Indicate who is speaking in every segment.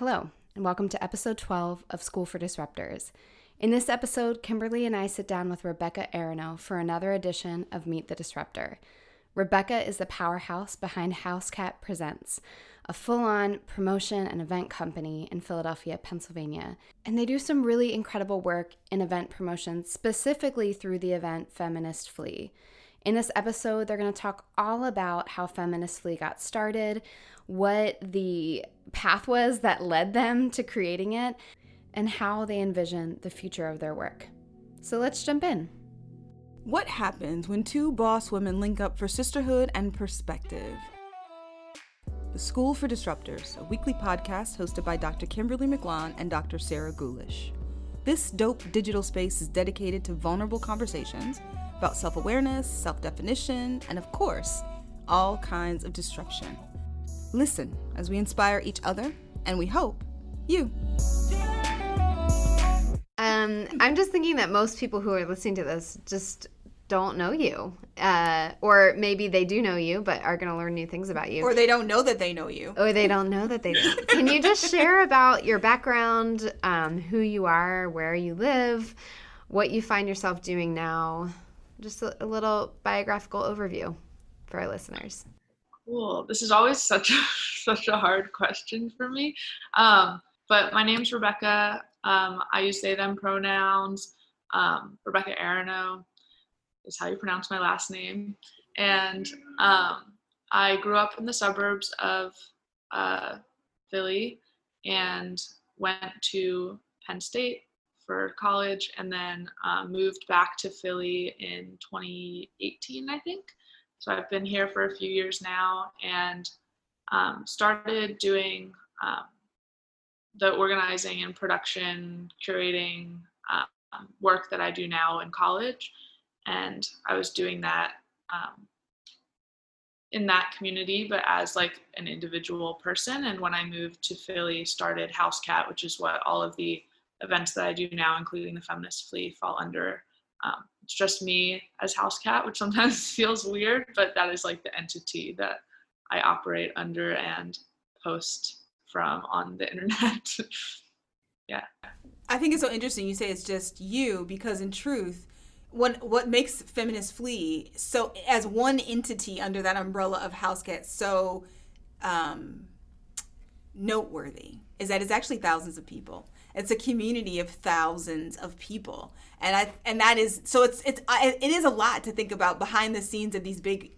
Speaker 1: Hello, and welcome to episode 12 of School for Disruptors. In this episode, Kimberly and I sit down with Rebecca Aronow for another edition of Meet the Disruptor. Rebecca is the powerhouse behind Housecat Presents, a full on promotion and event company in Philadelphia, Pennsylvania. And they do some really incredible work in event promotion, specifically through the event Feminist Flea. In this episode, they're going to talk all about how Feminist Flea got started, what the path was that led them to creating it, and how they envision the future of their work. So let's jump in.
Speaker 2: What happens when two boss women link up for sisterhood and perspective? The School for Disruptors, a weekly podcast hosted by Dr. Kimberly McGlonn and Dr. Sarah Gulish. This dope digital space is dedicated to vulnerable conversations about self awareness, self definition, and of course, all kinds of disruption. Listen as we inspire each other, and we hope you.
Speaker 1: Um, I'm just thinking that most people who are listening to this just don't know you. Uh, or maybe they do know you, but are going to learn new things about you.
Speaker 2: Or they don't know that they know you.
Speaker 1: Or they don't know that they do. Can you just share about your background, um, who you are, where you live, what you find yourself doing now? Just a, a little biographical overview for our listeners.
Speaker 3: Cool. This is always such a such a hard question for me. Um, but my name's Rebecca. Um, I use they them pronouns. Um, Rebecca Aronow is how you pronounce my last name. And um, I grew up in the suburbs of uh, Philly and went to Penn State for college and then uh, moved back to Philly in 2018, I think. So I've been here for a few years now and um, started doing um, the organizing and production, curating um, work that I do now in college. And I was doing that um, in that community, but as like an individual person. And when I moved to Philly, started House Cat, which is what all of the events that I do now, including the Feminist Flea, fall under. Um, it's just me as Housecat, which sometimes feels weird, but that is like the entity that I operate under and post from on the internet. yeah.
Speaker 2: I think it's so interesting you say it's just you because in truth, what what makes feminist flea so as one entity under that umbrella of Housecat so um, noteworthy is that it's actually thousands of people. It's a community of thousands of people, and I and that is so it's it's it is a lot to think about behind the scenes of these big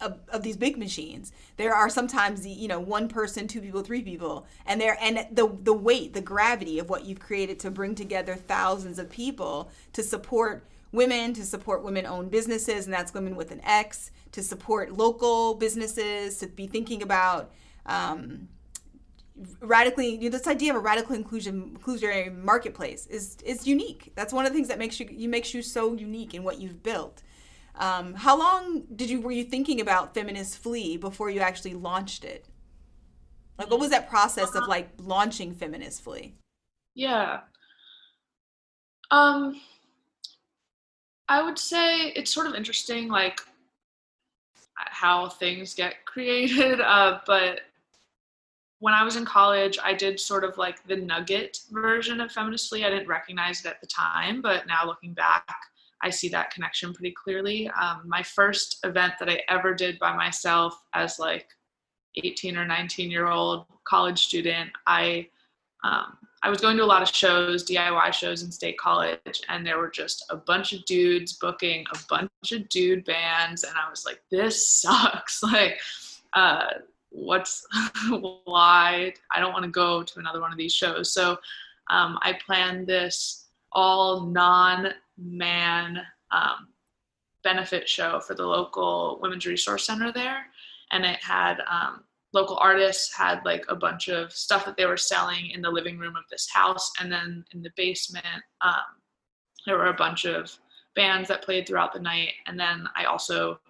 Speaker 2: of, of these big machines. There are sometimes you know one person, two people, three people, and there and the the weight, the gravity of what you've created to bring together thousands of people to support women, to support women-owned businesses, and that's women with an X, to support local businesses, to be thinking about. Um, radically you know, this idea of a radical inclusion inclusionary marketplace is is unique. That's one of the things that makes you you makes you so unique in what you've built. Um, how long did you were you thinking about feminist flea before you actually launched it? Like what was that process of like launching feminist flea?
Speaker 3: Yeah. Um i would say it's sort of interesting like how things get created uh, but when I was in college, I did sort of like the nugget version of Feminist Flea. I didn't recognize it at the time, but now looking back, I see that connection pretty clearly. Um, my first event that I ever did by myself as like 18 or 19 year old college student, I um, I was going to a lot of shows, DIY shows in state college, and there were just a bunch of dudes booking a bunch of dude bands, and I was like, this sucks. like, uh, what's why I don't want to go to another one of these shows. So um, I planned this all non-man um, benefit show for the local women's resource center there, and it had um, local artists had like a bunch of stuff that they were selling in the living room of this house, and then in the basement um, there were a bunch of bands that played throughout the night, and then I also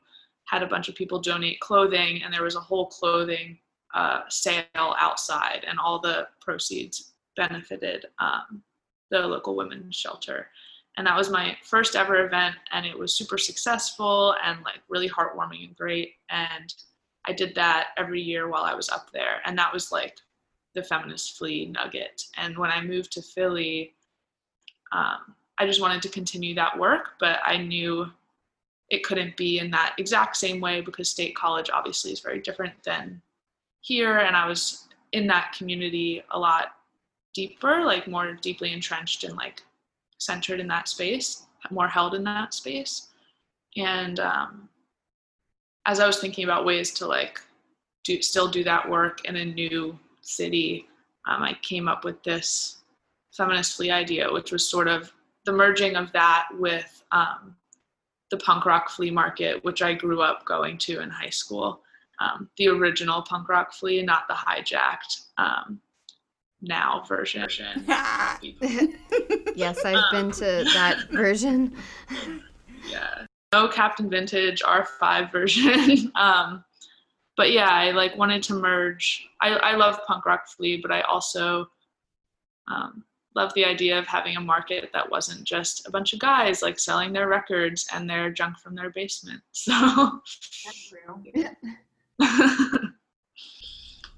Speaker 3: had a bunch of people donate clothing, and there was a whole clothing uh, sale outside, and all the proceeds benefited um, the local women's shelter. And that was my first ever event, and it was super successful and like really heartwarming and great. And I did that every year while I was up there, and that was like the feminist flea nugget. And when I moved to Philly, um, I just wanted to continue that work, but I knew it couldn't be in that exact same way because state college obviously is very different than here. And I was in that community a lot deeper, like more deeply entrenched and like centered in that space, more held in that space. And um, as I was thinking about ways to like do still do that work in a new city, um, I came up with this feminist flea idea, which was sort of the merging of that with um, the punk rock flea market, which I grew up going to in high school. Um, the original punk rock flea, not the hijacked um, now version.
Speaker 1: yes, I've been to um, that version.
Speaker 3: yeah, no Captain Vintage R5 version. um, but yeah, I like wanted to merge. I, I love punk rock flea, but I also love the idea of having a market that wasn't just a bunch of guys like selling their records and their junk from their basement. So that's real.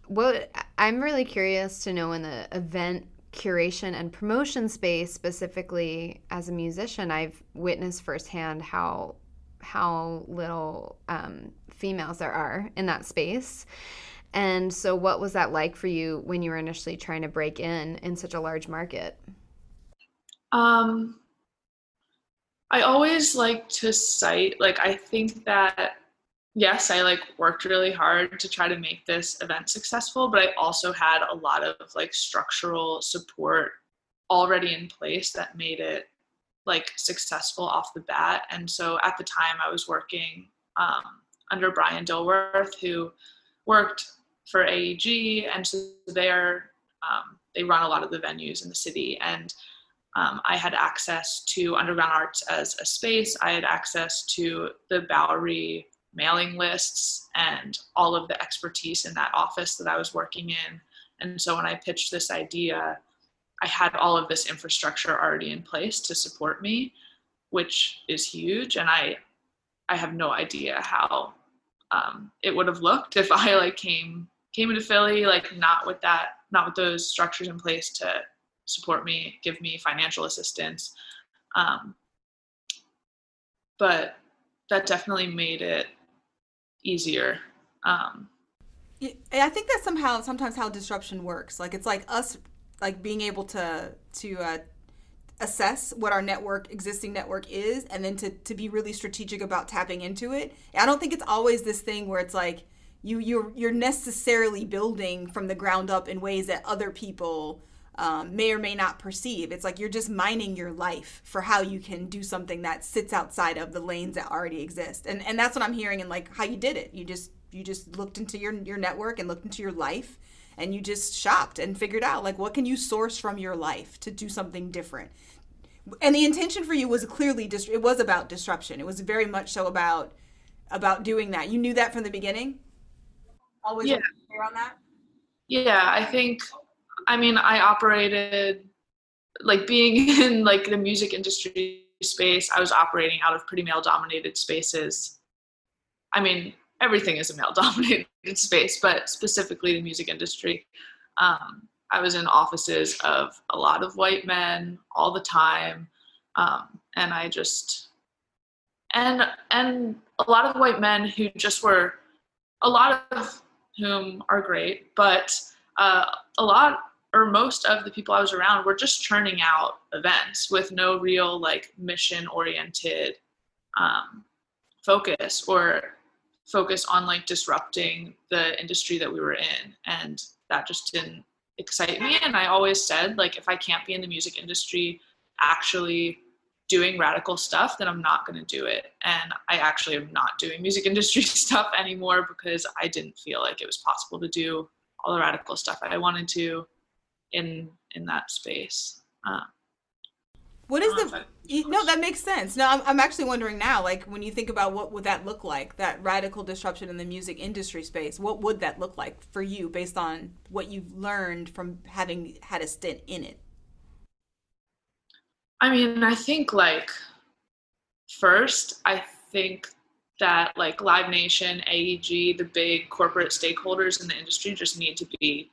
Speaker 1: well, I'm really curious to know in the event curation and promotion space specifically as a musician i've witnessed firsthand how how little um, females there are in that space and so, what was that like for you when you were initially trying to break in in such a large market?
Speaker 3: Um, I always like to cite, like, I think that yes, I like worked really hard to try to make this event successful, but I also had a lot of like structural support already in place that made it like successful off the bat. And so at the time I was working um, under Brian Dilworth, who worked for AEG, and so they're um, they run a lot of the venues in the city. And um, I had access to Underground Arts as a space. I had access to the Bowery mailing lists and all of the expertise in that office that I was working in. And so when I pitched this idea, I had all of this infrastructure already in place to support me, which is huge. And I I have no idea how um, it would have looked if I like came came into Philly like not with that, not with those structures in place to support me, give me financial assistance. Um, but that definitely made it easier. Um,
Speaker 2: I think that somehow sometimes how disruption works. Like it's like us like being able to to uh, assess what our network existing network is and then to to be really strategic about tapping into it. I don't think it's always this thing where it's like you you're you're necessarily building from the ground up in ways that other people um, may or may not perceive. It's like you're just mining your life for how you can do something that sits outside of the lanes that already exist. And and that's what I'm hearing and like how you did it. You just you just looked into your your network and looked into your life and you just shopped and figured out like what can you source from your life to do something different. And the intention for you was clearly just it was about disruption. It was very much so about about doing that. You knew that from the beginning? Always yeah. clear on that?
Speaker 3: Yeah, I think I mean I operated like being in like the music industry space, I was operating out of pretty male dominated spaces. I mean, everything is a male dominated space, but specifically the music industry. Um, I was in offices of a lot of white men all the time. Um, and I just and and a lot of white men who just were a lot of whom are great, but uh, a lot or most of the people I was around were just churning out events with no real like mission oriented um, focus or focus on like disrupting the industry that we were in. And that just didn't excite me. And I always said, like, if I can't be in the music industry actually doing radical stuff, then I'm not going to do it. And I actually am not doing music industry stuff anymore because I didn't feel like it was possible to do all the radical stuff I wanted to in in that space. Uh,
Speaker 2: what is the? no, that makes sense. No, I'm, I'm actually wondering now. Like when you think about what would that look like, that radical disruption in the music industry space. What would that look like for you, based on what you've learned from having had a stint in it?
Speaker 3: I mean, I think like first, I think that like Live Nation, AEG, the big corporate stakeholders in the industry just need to be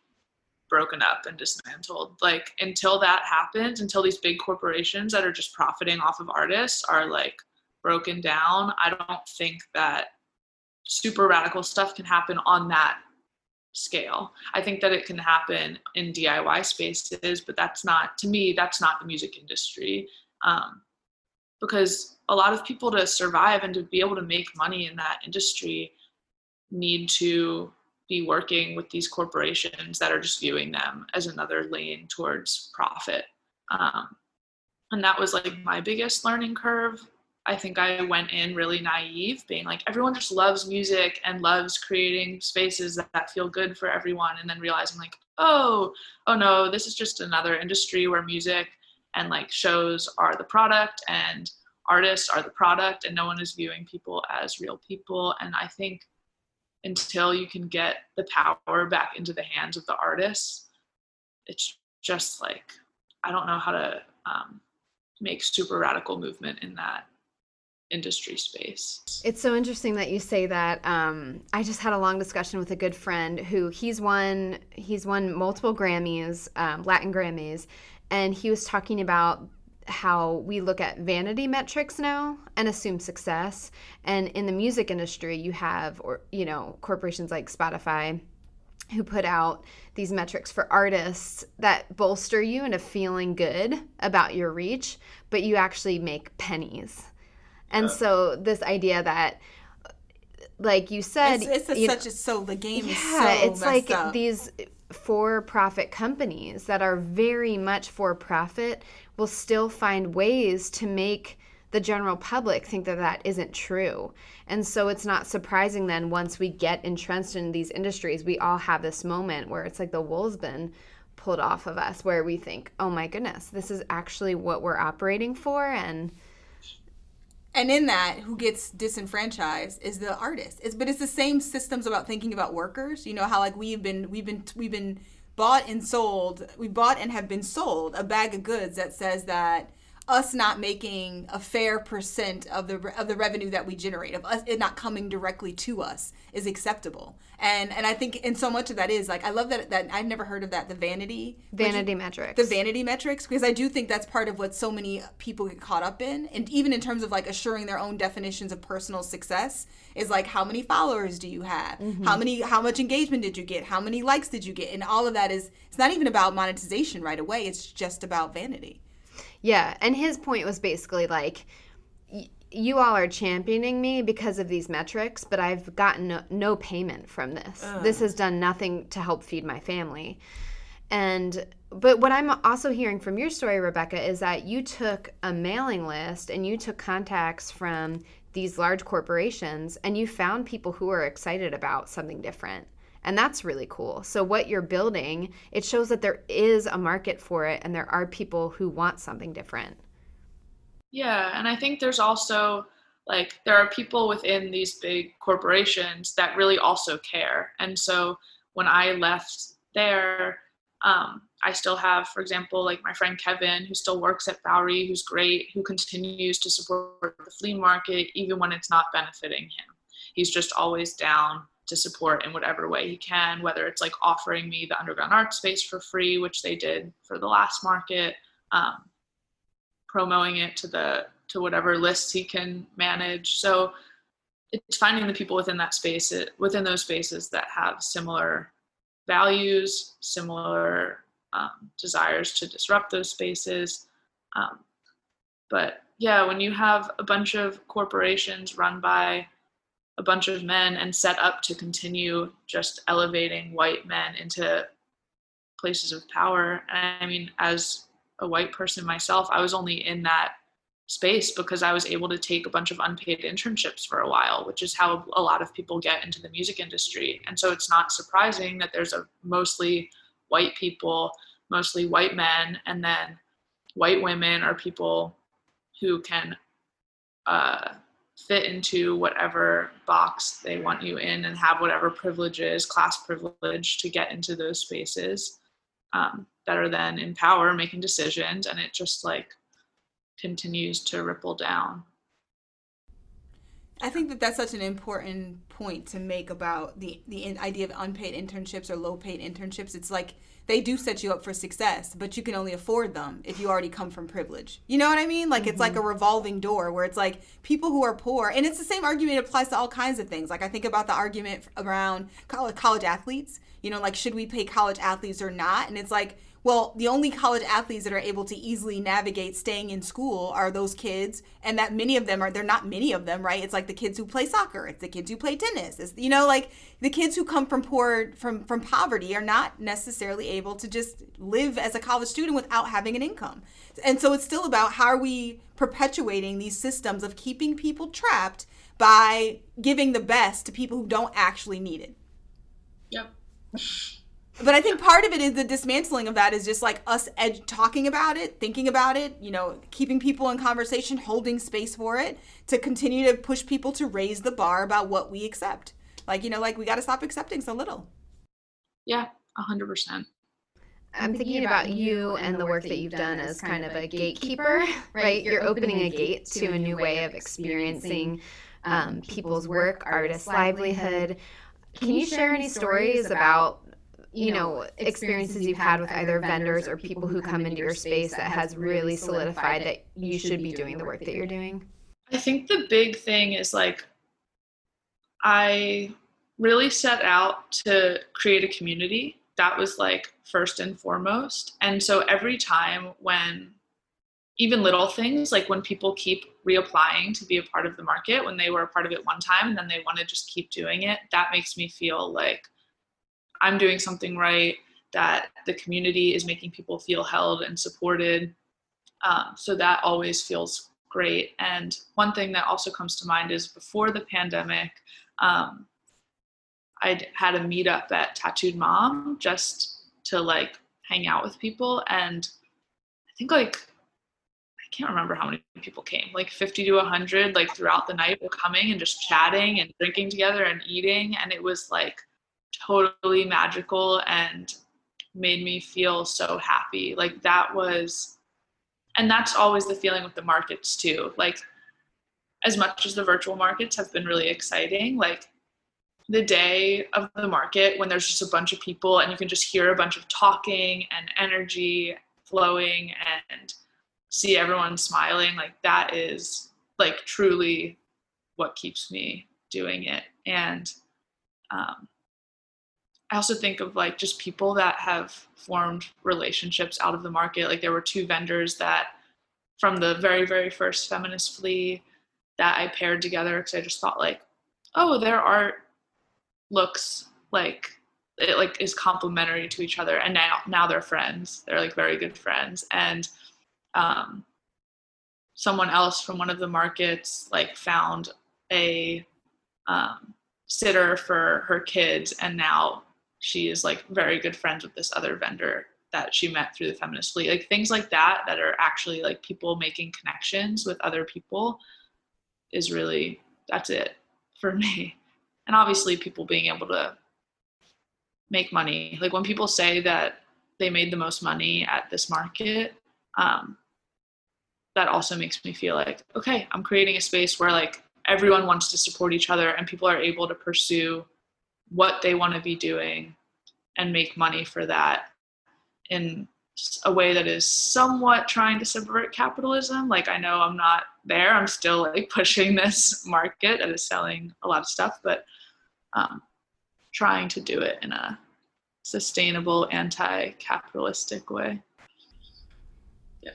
Speaker 3: broken up and dismantled. Like until that happens, until these big corporations that are just profiting off of artists are like broken down, I don't think that super radical stuff can happen on that scale. I think that it can happen in DIY spaces, but that's not to me. That's not the music industry, um, because a lot of people to survive and to be able to make money in that industry need to be working with these corporations that are just viewing them as another lane towards profit. Um, and that was like my biggest learning curve. I think I went in really naive, being like, everyone just loves music and loves creating spaces that, that feel good for everyone. And then realizing, like, oh, oh no, this is just another industry where music and like shows are the product and artists are the product and no one is viewing people as real people. And I think until you can get the power back into the hands of the artists it's just like i don't know how to um, make super radical movement in that industry space
Speaker 1: it's so interesting that you say that um, i just had a long discussion with a good friend who he's won he's won multiple grammys um, latin grammys and he was talking about how we look at vanity metrics now and assume success. And in the music industry, you have, or you know, corporations like Spotify who put out these metrics for artists that bolster you into feeling good about your reach, but you actually make pennies. And so this idea that like you said,
Speaker 2: it's, it's
Speaker 1: a,
Speaker 2: such know, a so the game
Speaker 1: yeah,
Speaker 2: is so
Speaker 1: it's like
Speaker 2: up.
Speaker 1: these for-profit companies that are very much for-profit will still find ways to make the general public think that that isn't true. And so it's not surprising then once we get entrenched in these industries, we all have this moment where it's like the wool's been pulled off of us, where we think, oh my goodness, this is actually what we're operating for. And
Speaker 2: and in that, who gets disenfranchised is the artist. It's, but it's the same systems about thinking about workers. You know how like we've been we've been we've been bought and sold. We bought and have been sold a bag of goods that says that us not making a fair percent of the of the revenue that we generate of us it not coming directly to us is acceptable. And and i think and so much of that is like i love that that i've never heard of that the vanity.
Speaker 1: Vanity metrics.
Speaker 2: The vanity metrics because i do think that's part of what so many people get caught up in. And even in terms of like assuring their own definitions of personal success is like how many followers do you have? Mm-hmm. how many how much engagement did you get? How many likes did you get? And all of that is it's not even about monetization right away. It's just about vanity
Speaker 1: yeah, and his point was basically like you all are championing me because of these metrics, but I've gotten no, no payment from this. Ugh. This has done nothing to help feed my family. And but what I'm also hearing from your story, Rebecca, is that you took a mailing list and you took contacts from these large corporations and you found people who are excited about something different. And that's really cool. So, what you're building, it shows that there is a market for it and there are people who want something different.
Speaker 3: Yeah. And I think there's also like, there are people within these big corporations that really also care. And so, when I left there, um, I still have, for example, like my friend Kevin, who still works at Bowery, who's great, who continues to support the flea market even when it's not benefiting him. He's just always down to support in whatever way he can, whether it's like offering me the underground art space for free, which they did for the last market, um, promoting it to the to whatever lists he can manage. So it's finding the people within that space, it, within those spaces that have similar values, similar um, desires to disrupt those spaces. Um, but yeah, when you have a bunch of corporations run by a bunch of men and set up to continue just elevating white men into places of power. And I mean, as a white person myself, I was only in that space because I was able to take a bunch of unpaid internships for a while, which is how a lot of people get into the music industry. And so it's not surprising that there's a mostly white people, mostly white men, and then white women are people who can uh, fit into whatever box they want you in and have whatever privileges, class privilege to get into those spaces um, that are then in power making decisions. And it just like continues to ripple down.
Speaker 2: I think that that's such an important point to make about the the idea of unpaid internships or low paid internships. It's like they do set you up for success, but you can only afford them if you already come from privilege. You know what I mean? Like mm-hmm. it's like a mm-hmm. revolving door where it's like people who are poor, and it's the same argument applies to all kinds of things. Like I think about the argument around college, college athletes. You know, like should we pay college athletes or not? And it's like well, the only college athletes that are able to easily navigate staying in school are those kids, and that many of them are, they're not many of them, right? It's like the kids who play soccer, it's the kids who play tennis. It's, you know, like the kids who come from poor, from, from poverty are not necessarily able to just live as a college student without having an income. And so it's still about how are we perpetuating these systems of keeping people trapped by giving the best to people who don't actually need it.
Speaker 3: Yep.
Speaker 2: But I think part of it is the dismantling of that is just like us ed- talking about it, thinking about it, you know, keeping people in conversation, holding space for it to continue to push people to raise the bar about what we accept. Like, you know, like we got to stop accepting so little.
Speaker 3: Yeah, 100%.
Speaker 1: I'm thinking about you and the work that you've done as kind of a gatekeeper, right? You're opening a gate to a new way of experiencing um, people's work, artists' livelihood. Can you share any stories about you know experiences you've had with either vendors or people who come into your space that has really solidified that you should be doing the work that you're doing?
Speaker 3: i think the big thing is like i really set out to create a community that was like first and foremost. And so every time when even little things like when people keep reapplying to be a part of the market when they were a part of it one time and then they want to just keep doing it that makes me feel like I'm doing something right, that the community is making people feel held and supported. Um, so that always feels great. And one thing that also comes to mind is before the pandemic, um, I had a meetup at Tattooed Mom just to like hang out with people. And I think like, I can't remember how many people came, like 50 to 100, like throughout the night were coming and just chatting and drinking together and eating. And it was like, totally magical and made me feel so happy. Like that was, and that's always the feeling with the markets too. Like, as much as the virtual markets have been really exciting, like the day of the market when there's just a bunch of people and you can just hear a bunch of talking and energy flowing and see everyone smiling, like that is like truly what keeps me doing it. And um, I also think of like just people that have formed relationships out of the market. Like there were two vendors that from the very, very first feminist flea that I paired together because I just thought like, oh, their art looks like it like is complementary to each other. And now now they're friends. They're like very good friends. And um someone else from one of the markets like found a um, sitter for her kids and now she is like very good friends with this other vendor that she met through the feminist flea like things like that that are actually like people making connections with other people is really that's it for me. And obviously people being able to make money. Like when people say that they made the most money at this market um, that also makes me feel like okay i'm creating a space where like everyone wants to support each other and people are able to pursue what they want to be doing and make money for that in a way that is somewhat trying to subvert capitalism. Like I know I'm not there. I'm still like pushing this market that is selling a lot of stuff, but um, trying to do it in a sustainable, anti-capitalistic way. Yeah.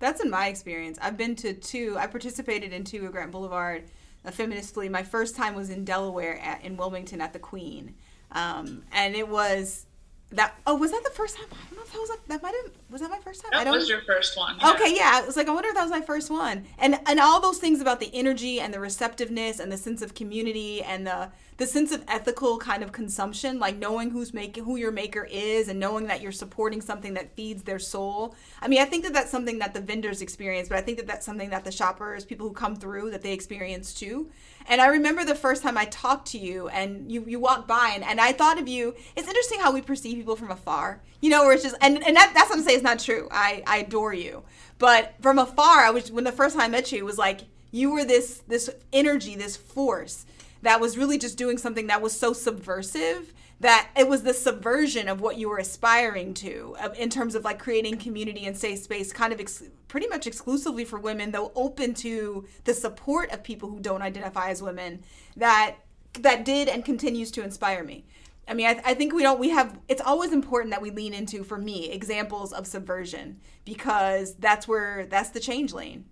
Speaker 2: That's in my experience. I've been to two. I participated in two at Grant Boulevard a feminist flea. My first time was in Delaware at, in Wilmington at the Queen, um, and it was that. Oh, was that the first time? I don't know if that was like, that might have was that my first time.
Speaker 3: That
Speaker 2: I don't,
Speaker 3: was your first one. Yeah.
Speaker 2: Okay, yeah. It was like I wonder if that was my first one, and and all those things about the energy and the receptiveness and the sense of community and the the sense of ethical kind of consumption, like knowing who's making who your maker is and knowing that you're supporting something that feeds their soul. I mean, I think that that's something that the vendors experience, but I think that that's something that the shoppers, people who come through, that they experience too. And I remember the first time I talked to you and you you walked by and, and I thought of you. It's interesting how we perceive people from afar. You know, where it's just and, and that, that's what I'm saying it's not true. I, I adore you. But from afar, I was when the first time I met you, it was like You were this this energy, this force that was really just doing something that was so subversive that it was the subversion of what you were aspiring to in terms of like creating community and safe space kind of ex- pretty much exclusively for women though open to the support of people who don't identify as women that that did and continues to inspire me. I mean I, I think we don't we have it's always important that we lean into for me examples of subversion because that's where that's the change lane.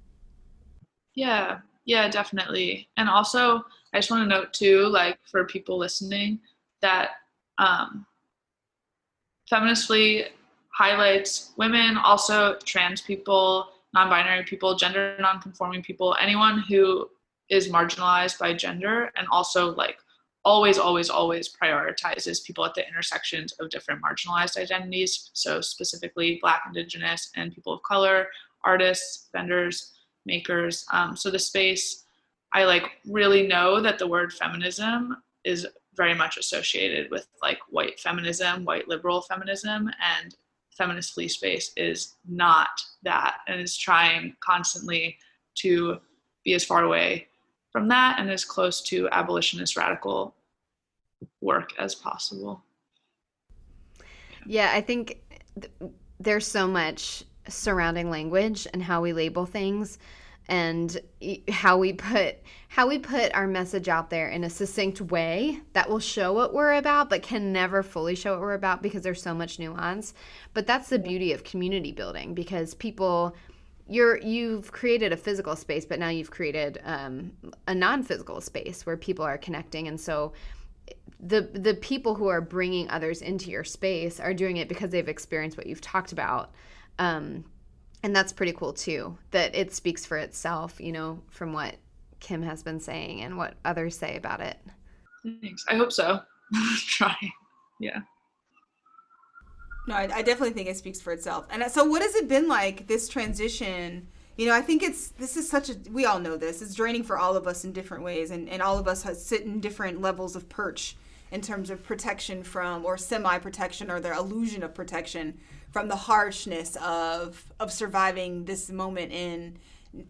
Speaker 3: Yeah. Yeah definitely. And also i just want to note too like for people listening that um, Feminist Flea highlights women, also trans people, non binary people, gender non conforming people, anyone who is marginalized by gender, and also like always, always, always prioritizes people at the intersections of different marginalized identities. So, specifically, Black, Indigenous, and people of color, artists, vendors, makers. Um, so, the space, I like really know that the word feminism is very much associated with like white feminism, white liberal feminism, and feminist flea space is not that and is trying constantly to be as far away from that and as close to abolitionist radical work as possible.
Speaker 1: Yeah, I think th- there's so much surrounding language and how we label things and how we put how we put our message out there in a succinct way that will show what we're about but can never fully show what we're about because there's so much nuance. But that's the beauty of community building because people you're you've created a physical space but now you've created um, a non-physical space where people are connecting. And so the the people who are bringing others into your space are doing it because they've experienced what you've talked about. Um, and that's pretty cool too that it speaks for itself you know from what kim has been saying and what others say about it.
Speaker 3: Thanks. I hope so. Try. Yeah.
Speaker 2: No I, I, definitely think it speaks for itself. And uh, so what has it been like this transition? You know i think it's this is such a we all know this. It's draining for all of us in different ways and, and all of us sit in different levels of perch in terms of protection from or semi protection or the illusion of protection from the harshness of of surviving this moment in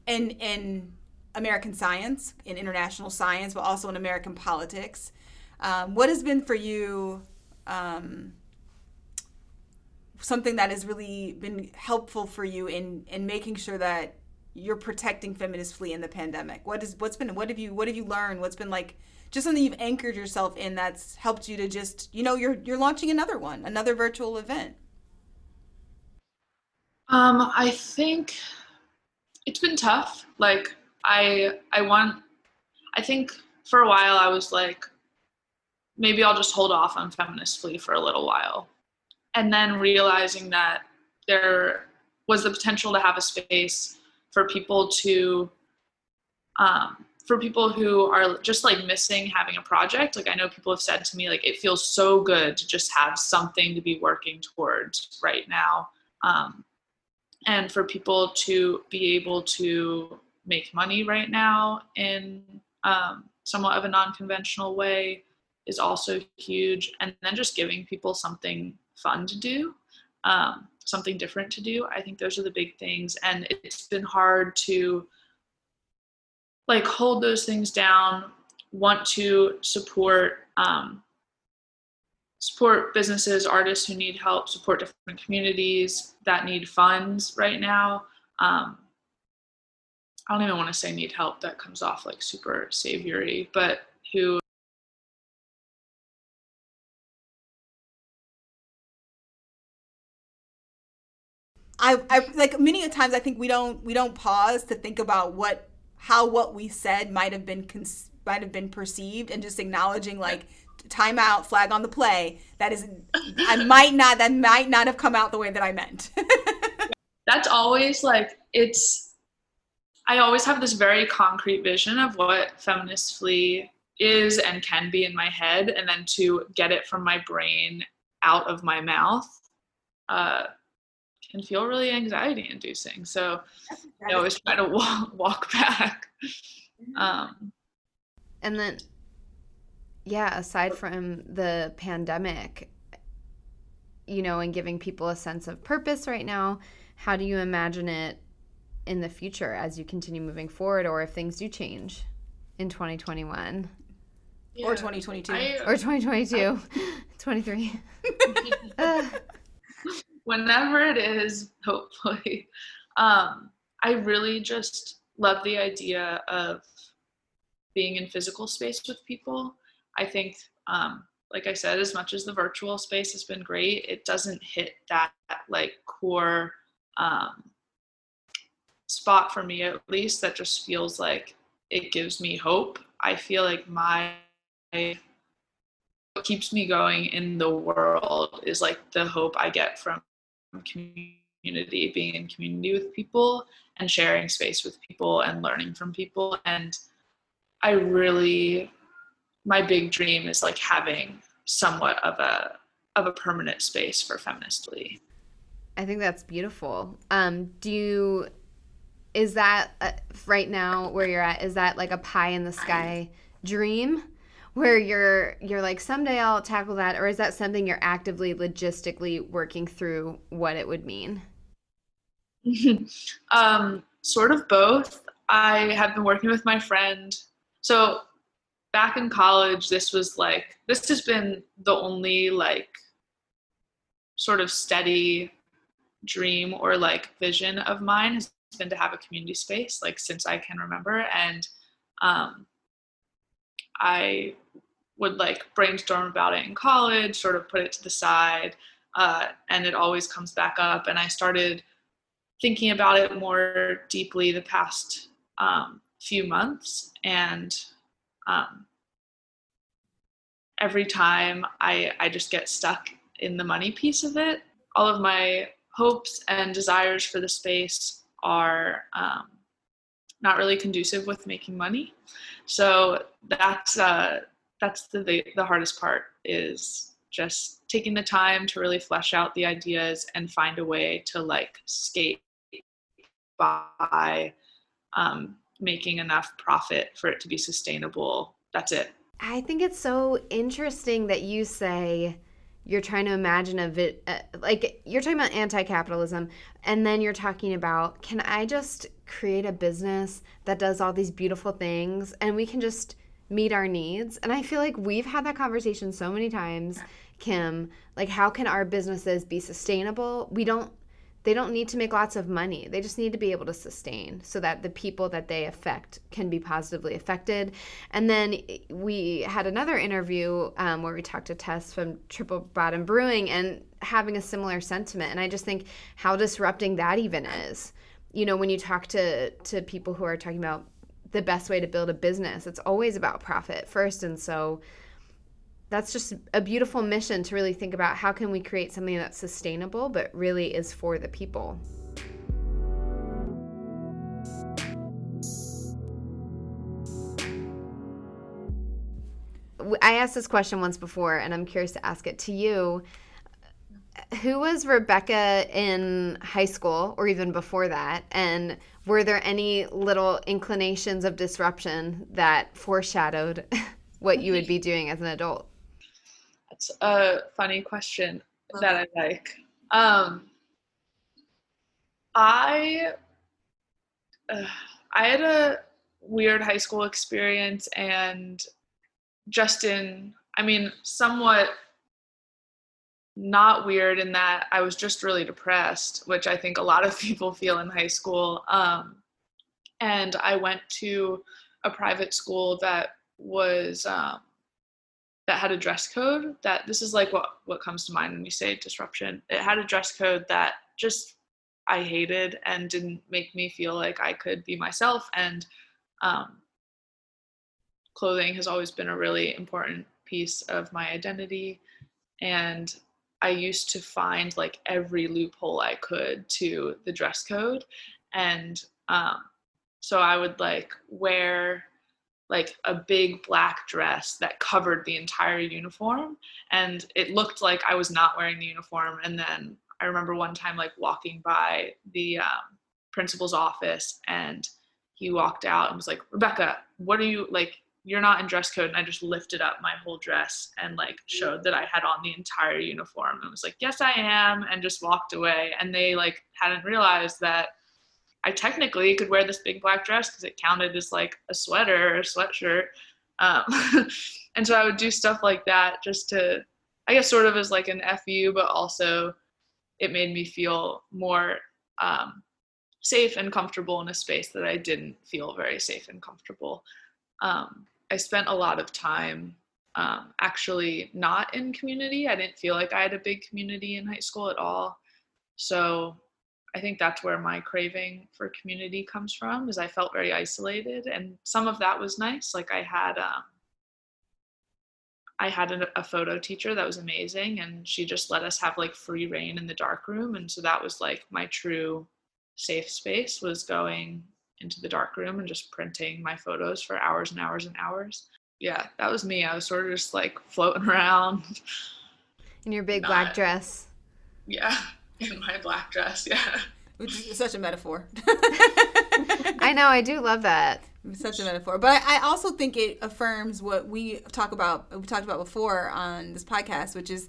Speaker 2: in in American science, in international science, but also in American politics. Um, what has been for you um, something that has really been helpful for you in in making sure that you're protecting feminist flea in the pandemic? What is what's been what have you what have you learned? What's been like just something you've anchored yourself in that's helped you to just you know you're you're launching another one, another virtual event.
Speaker 3: Um, I think it's been tough. Like I I want I think for a while I was like maybe I'll just hold off on feminist flea for a little while. And then realizing that there was the potential to have a space for people to um, for people who are just like missing having a project like i know people have said to me like it feels so good to just have something to be working towards right now um, and for people to be able to make money right now in um, somewhat of a non-conventional way is also huge. And then just giving people something fun to do um, something different to do i think those are the big things. And it's been hard to like hold those things down want to support um, support businesses, artists who need help, support different communities that need funds right now. Um, I don't even want to say need help, that comes off like super saviory, but who
Speaker 2: I, I like many times I think we don't we don't pause to think about what how what we said might have been cons- might have been perceived and just acknowledging like timeout, flag on the play. That is, I might not, that might not have come out the way that I meant.
Speaker 3: That's always like, it's, I always have this very concrete vision of what feminist flea is and can be in my head. And then to get it from my brain out of my mouth uh, can feel really anxiety inducing. So I always try to walk, walk back. Mm-hmm. Um,
Speaker 1: and then yeah, aside from the pandemic, you know, and giving people a sense of purpose right now, how do you imagine it in the future as you continue moving forward or if things do change in 2021
Speaker 2: yeah. or 2022 I,
Speaker 1: or 2022 23 uh.
Speaker 3: whenever it is hopefully. Um, i really just love the idea of being in physical space with people i think um, like I said, as much as the virtual space has been great, it doesn't hit that like core um, spot for me at least that just feels like it gives me hope. I feel like my what keeps me going in the world is like the hope I get from community, being in community with people and sharing space with people and learning from people. And I really my big dream is like having somewhat of a of a permanent space for feminist flea.
Speaker 1: I think that's beautiful. Um, do you is that uh, right now where you're at? Is that like a pie in the sky dream? where you're you're like someday I'll tackle that or is that something you're actively logistically working through what it would mean?
Speaker 3: um, sort of both. I have been working with my friend. So back in college, this was like, this has been the only like sort of steady dream or like vision of mine has been to have a community space like since I can remember. And um, I would like brainstorm about it in college, sort of put it to the side, uh, and it always comes back up. And I started thinking about it more deeply the past um, few months, and um, every time I, I just get stuck in the money piece of it. All of my hopes and desires for the space are um, not really conducive with making money. So that's uh, that's the the hardest part is just taking the time to really flesh out the ideas and find a way to like skate by um, making enough profit for it to be sustainable. That's it.
Speaker 1: I think it's so interesting that you say you're trying to imagine a bit uh, like you're talking about anti-capitalism and then you're talking about can I just create a business that does all these beautiful things and we can just meet our needs? And I feel like we've had that conversation so many times, Kim, like how can our businesses be sustainable? We don't they don't need to make lots of money. They just need to be able to sustain so that the people that they affect can be positively affected. And then we had another interview um, where we talked to Tess from Triple Bottom Brewing and having a similar sentiment. And I just think how disrupting that even is. You know, when you talk to to people who are talking about the best way to build a business, it's always about profit first. And so that's just a beautiful mission to really think about how can we create something that's sustainable but really is for the people. I asked this question once before and i'm curious to ask it to you. Who was rebecca in high school or even before that? And were there any little inclinations of disruption that foreshadowed what you would be doing as an adult
Speaker 3: a funny question that I like. Um, I uh, I had a weird high school experience, and Justin, I mean, somewhat not weird in that I was just really depressed, which I think a lot of people feel in high school. Um, and I went to a private school that was um, that had a dress code that this is like what what comes to mind when you say disruption. It had a dress code that just i hated and didn't make me feel like i could be myself and um, clothing has always been a really important piece of my identity and i used to find like every loophole i could to the dress code and um, so i would like wear like a big black dress that covered the entire uniform and it looked like i was not wearing the uniform. And then i remember one time like walking by the um, principal's office and he walked out and was like rebecca what are you like you're not in dress code. And i just lifted up my whole dress and like showed that i had on the entire uniform and was like yes i am and just walked away. And they like hadn't realized that I technically could wear this big black dress because it counted as like a sweater or a sweatshirt. Um, and so I would do stuff like that just to, I guess, sort of as like an FU, but also it made me feel more um, safe and comfortable in a space that I didn't feel very safe and comfortable. Um, I spent a lot of time um, actually not in community. I didn't feel like I had a big community in high school at all. So I think that's where my craving for community comes from is I felt very isolated and some of that was nice. Like I had um, I had a, a, photo teacher that was amazing and she just let us have like free reign in the dark room and so that was like my true safe space was going into the dark room and just printing my photos for hours and hours and hours. Yeah, that was me. I was sort of just like floating around
Speaker 1: in your big Not, black dress.
Speaker 3: Yeah in my black dress. Yeah.
Speaker 2: Which is such a metaphor.
Speaker 1: I know. I do love that.
Speaker 2: Such a metaphor, but I, I also think it affirms what we talk about. We talked about before on this podcast, which is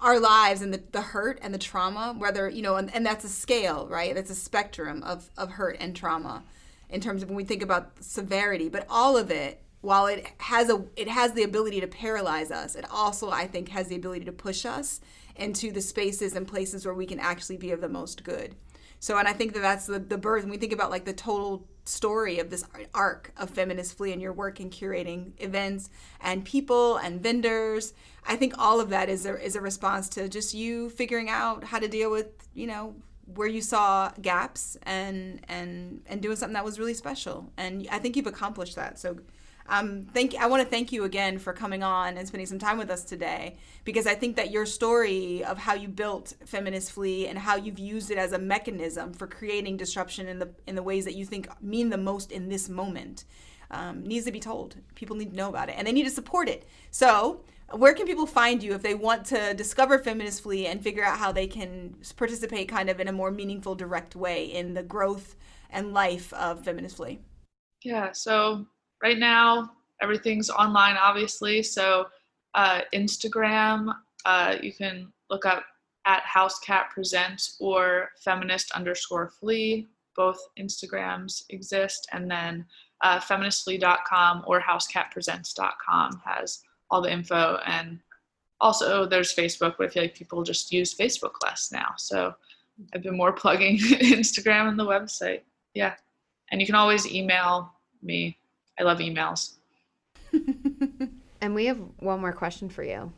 Speaker 2: our lives and the, the hurt and the trauma. Whether you know, and, and that's a scale, right? That's a spectrum of of hurt and trauma in terms of when we think about severity. But all of it, while it has a it has the ability to paralyze us, it also I think has the ability to push us into the spaces and places where we can actually be of the most good. So, and I think that that's the, the birth. We think about like the total story of this arc of Feminist Flea and your work in curating events and people and vendors, I think all of that is a, is a response to just you figuring out how to deal with, you know, where you saw gaps and and and doing something that was really special. And I think you've accomplished that. So um, thank I want to thank you again for coming on and spending some time with us today because I think that your story of how you built Feminist Flea and how you've used it as a mechanism for creating disruption in the in the ways that you think mean the most in this moment um, needs to be told. People need to know about it and they need to support it. So where can people find you if they want to discover Feminist Flea and figure out how they can participate kind of in a more meaningful, direct way in the growth and life of Feminist Flea?
Speaker 3: Yeah, so right now everything's online obviously. So uh, instagram uh, you can look up at housecat presents or feminist underscore flea. Both instagrams exist. And then uh, feministflea.com or housecatpresents.com has all the info. And also there's facebook but i feel like people just use facebook less now. So i've been more plugging instagram and the website. Yeah. And you can always email me I love emails.
Speaker 1: and we have one more question for you.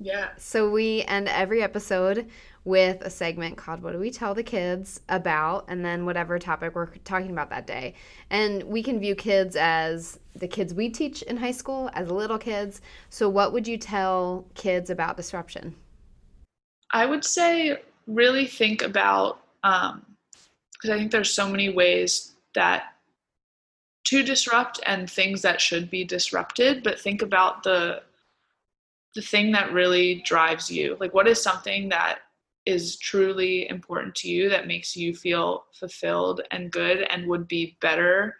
Speaker 3: Yeah.
Speaker 1: So we end every episode with a segment called What Do We Tell the Kids About? And then whatever topic we're talking about that day. And we can view kids as the kids we teach in high school, as little kids. So what would you tell kids about disruption?
Speaker 3: I would say really think about, because um, I think there's so many ways that to disrupt and things that should be disrupted but think about the the thing that really drives you. Like what is something that is truly important to you that makes you feel fulfilled and good and would be better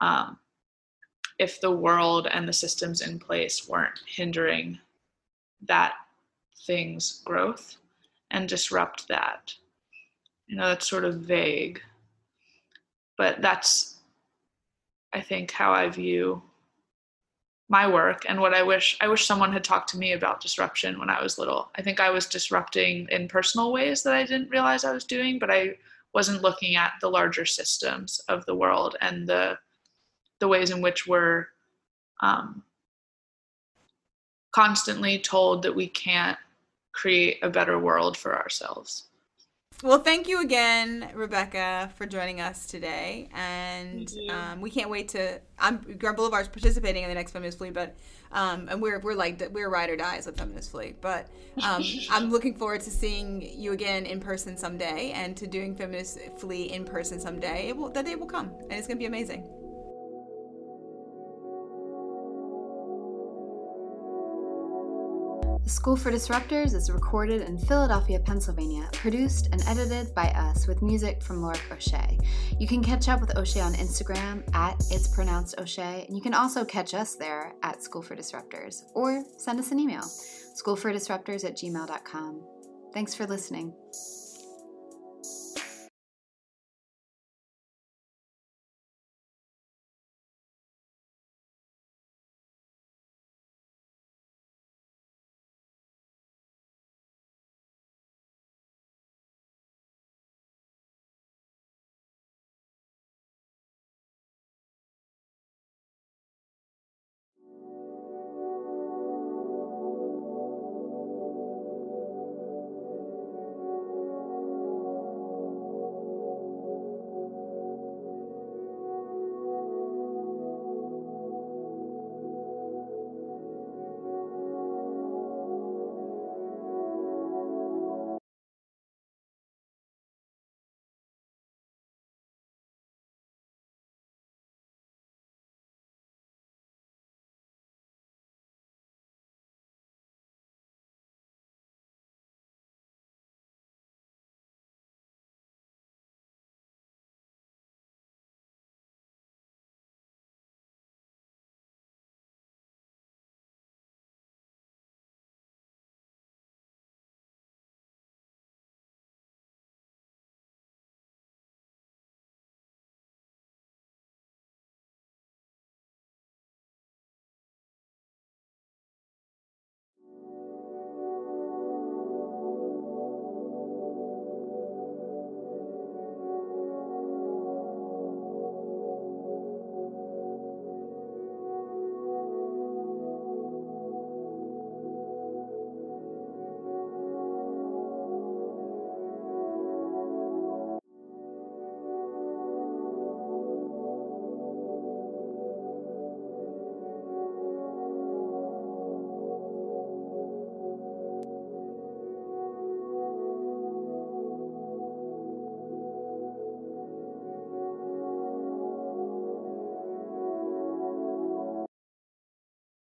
Speaker 3: um, if the world and the systems in place weren't hindering that thing's growth and disrupt that? You know that's sort of vague but that's I think how I view my work and what I wish I wish someone had talked to me about disruption when I was little. I think I was disrupting in personal ways that I didn't realize I was doing, but I wasn't looking at the larger systems of the world and the the ways in which we're um, constantly told that we can't create a better world for ourselves.
Speaker 2: Well, thank you again, Rebecca, for joining us today. And um, we can't wait to. I'm Grant Boulevard's participating in the next Feminist Flea, but um, and we're we're like we're ride or dies with Feminist Flea. But um, I'm looking forward to seeing you again in person someday, and to doing Feminist Flea in person someday. It will, that day will come, and it's gonna be amazing.
Speaker 1: School for Disruptors is recorded in Philadelphia, Pennsylvania, produced and edited by us with music from Lorik O'Shea. You can catch up with O'Shea on Instagram at It's Pronounced O'Shea, and you can also catch us there at School for Disruptors or send us an email, schoolfordisruptors at gmail.com. Thanks for listening.